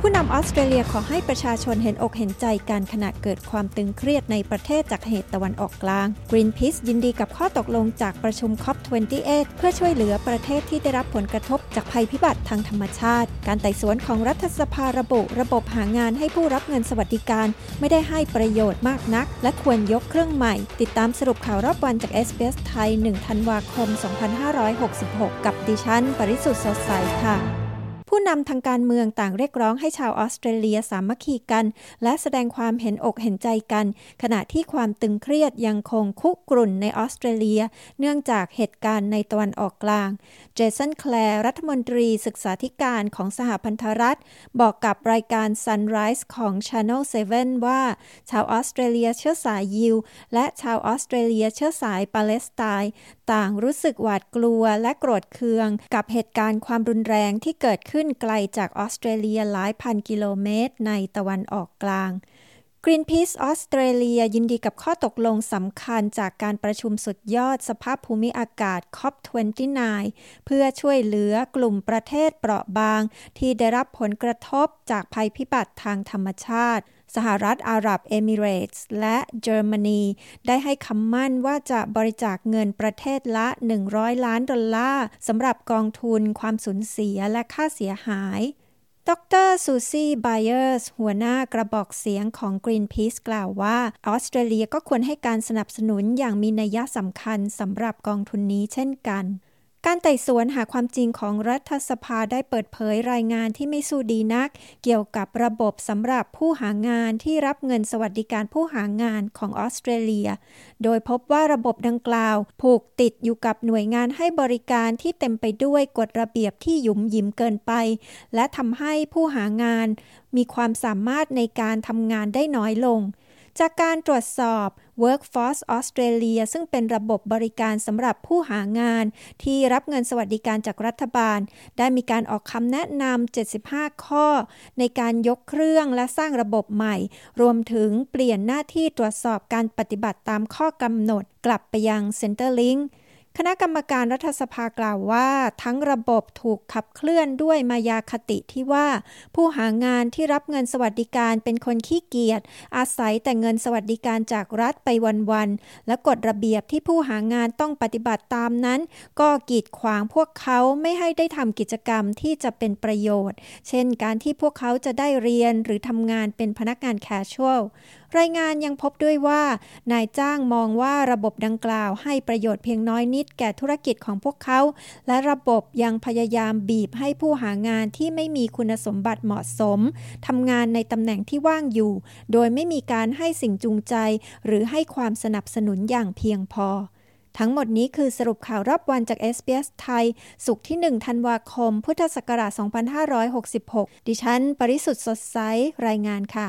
ผู้นำออสเตรเลียขอให้ประชาชนเห็นอกเห็นใจการขณะเกิดความตึงเครียดในประเทศจากเหตุตะวันออกกลาง Greenpeace ยินดีกับข้อตกลงจากประชุม COP28 เพื่อช่วยเหลือประเทศที่ได้รับผลกระทบจากภัยพิบัติทางธรรมชาติ การไต่สวนของรัฐสภาระบุระบบหางานให้ผู้รับเงินสวัสดิการ ไม่ได้ให้ประโยชน์มากนัก และควรยกเครื่องใหม่ ติดตามสรุปข่าวรอบวันจาก SBS ไทย 1 ธันวาคม 2566 กับดิฉัน ปริสุทธ์สดใสค่ะ ผู้นำทางการเมืองต่างเรียกร้องให้ชาวออสเตรเลียสามัคคีกัน และแสดงความเห็นอกเห็นใจกัน ขณะที่ความตึงเครียดยังคงคุกรุ่นในออสเตรเลีย เนื่องจากเหตุการณ์ในตะวันออกกลาง เจสันแคลร์รัฐมนตรีศึกษาธิการของสหพันธรัฐ บอกกับรายการ Sunrise ของ Channel 7 ว่า ชาวออสเตรเลียเชื้อสายยิว และชาวออสเตรเลียเชื้อสายปาเลสไตน์ต่างรู้สึกหวาดกลัวและโกรธเคือง กับเหตุการณ์ความรุนแรงที่เกิดขึ้นไกลจากออสเตรเลียหลายพันกิโลเมตรในตะวันออกกลาง Greenpeace ออสเตรเลียยินดีกับข้อตกลงสำคัญจากการประชุมสุดยอดสภาพภูมิอากาศ COP29 เพื่อช่วยเหลือกลุ่มประเทศเปราะบาง ที่ได้รับผลกระทบจากภัยพิบัติทางธรรมชาติ สหรัฐอาหรับเอมิเรตส์ และเยอรมนี ได้ให้คำมั่นว่าจะบริจาคเงินประเทศละ 100 ล้านดอลลาร์สำหรับกองทุนความสูญเสียและค่าเสียหาย ดร.ซูซี่ไบเออร์สหัวหน้ากระบอกเสียงของ Greenpeace กล่าวว่า ออสเตรเลียก็ควรให้การสนับสนุนอย่างมีนัยสำคัญสำหรับกองทุนนี้เช่นกัน การไต่สวนหาความจริงของรัฐสภาได้เปิดเผยรายงานที่ไม่สู้ดีนัก เกี่ยวกับระบบสำหรับผู้หางานที่รับเงินสวัสดิการผู้หางานของออสเตรเลีย โดยพบว่าระบบดังกล่าว ผูกติดอยู่กับหน่วยงานให้บริการที่เต็มไปด้วยกฎระเบียบที่หยุมหยิมเกินไป และทำให้ผู้หางาน มีความสามารถในการทำงานได้น้อยลง จากการตรวจสอบ Workforce Australia ซึ่งเป็นระบบบริการสำหรับผู้หางาน ที่รับเงินสวัสดิการจากรัฐบาล ได้มีการออกคำแนะนำ 75 ข้อ ในการยกเครื่องและสร้างระบบใหม่ รวมถึงเปลี่ยนหน้าที่ตรวจสอบการปฏิบัติตามข้อกำหนด กลับไปยัง Centrelink คณะกรรมการรัฐสภากล่าวว่า ทั้งระบบถูกขับเคลื่อนด้วยมายาคติที่ว่า ผู้หางานที่รับเงินสวัสดิการเป็นคนขี้เกียจอาศัยแต่เงินสวัสดิการจากรัฐไปวันๆและกฎระเบียบที่ผู้หางานต้องปฏิบัติตามนั้น ก็กีดขวางพวกเขาไม่ให้ได้ทำกิจกรรมที่จะเป็นประโยชน์ เช่นการที่พวกเขาจะได้เรียนหรือทำงานเป็นพนักงานแคชชวลรายงานยังพบด้วยว่า นายจ้างมองว่าระบบดังกล่าวให้ประโยชน์เพียงน้อยนิดแก่ธุรกิจของพวกเขา และระบบยังพยายามบีบให้ผู้หางานที่ไม่มีคุณสมบัติเหมาะสมทำงานในตำแหน่งที่ว่างอยู่ โดยไม่มีการให้สิ่งจูงใจ หรือให้ความสนับสนุนอย่างเพียงพอทั้งหมดนี้คือสรุปข่าวรอบวันจาก SBS ไทย สุขที่ 1 ธันวาคม พุทธศักราช 2566 ดิฉัน ปริสุทธ์สดใส รายงานค่ะ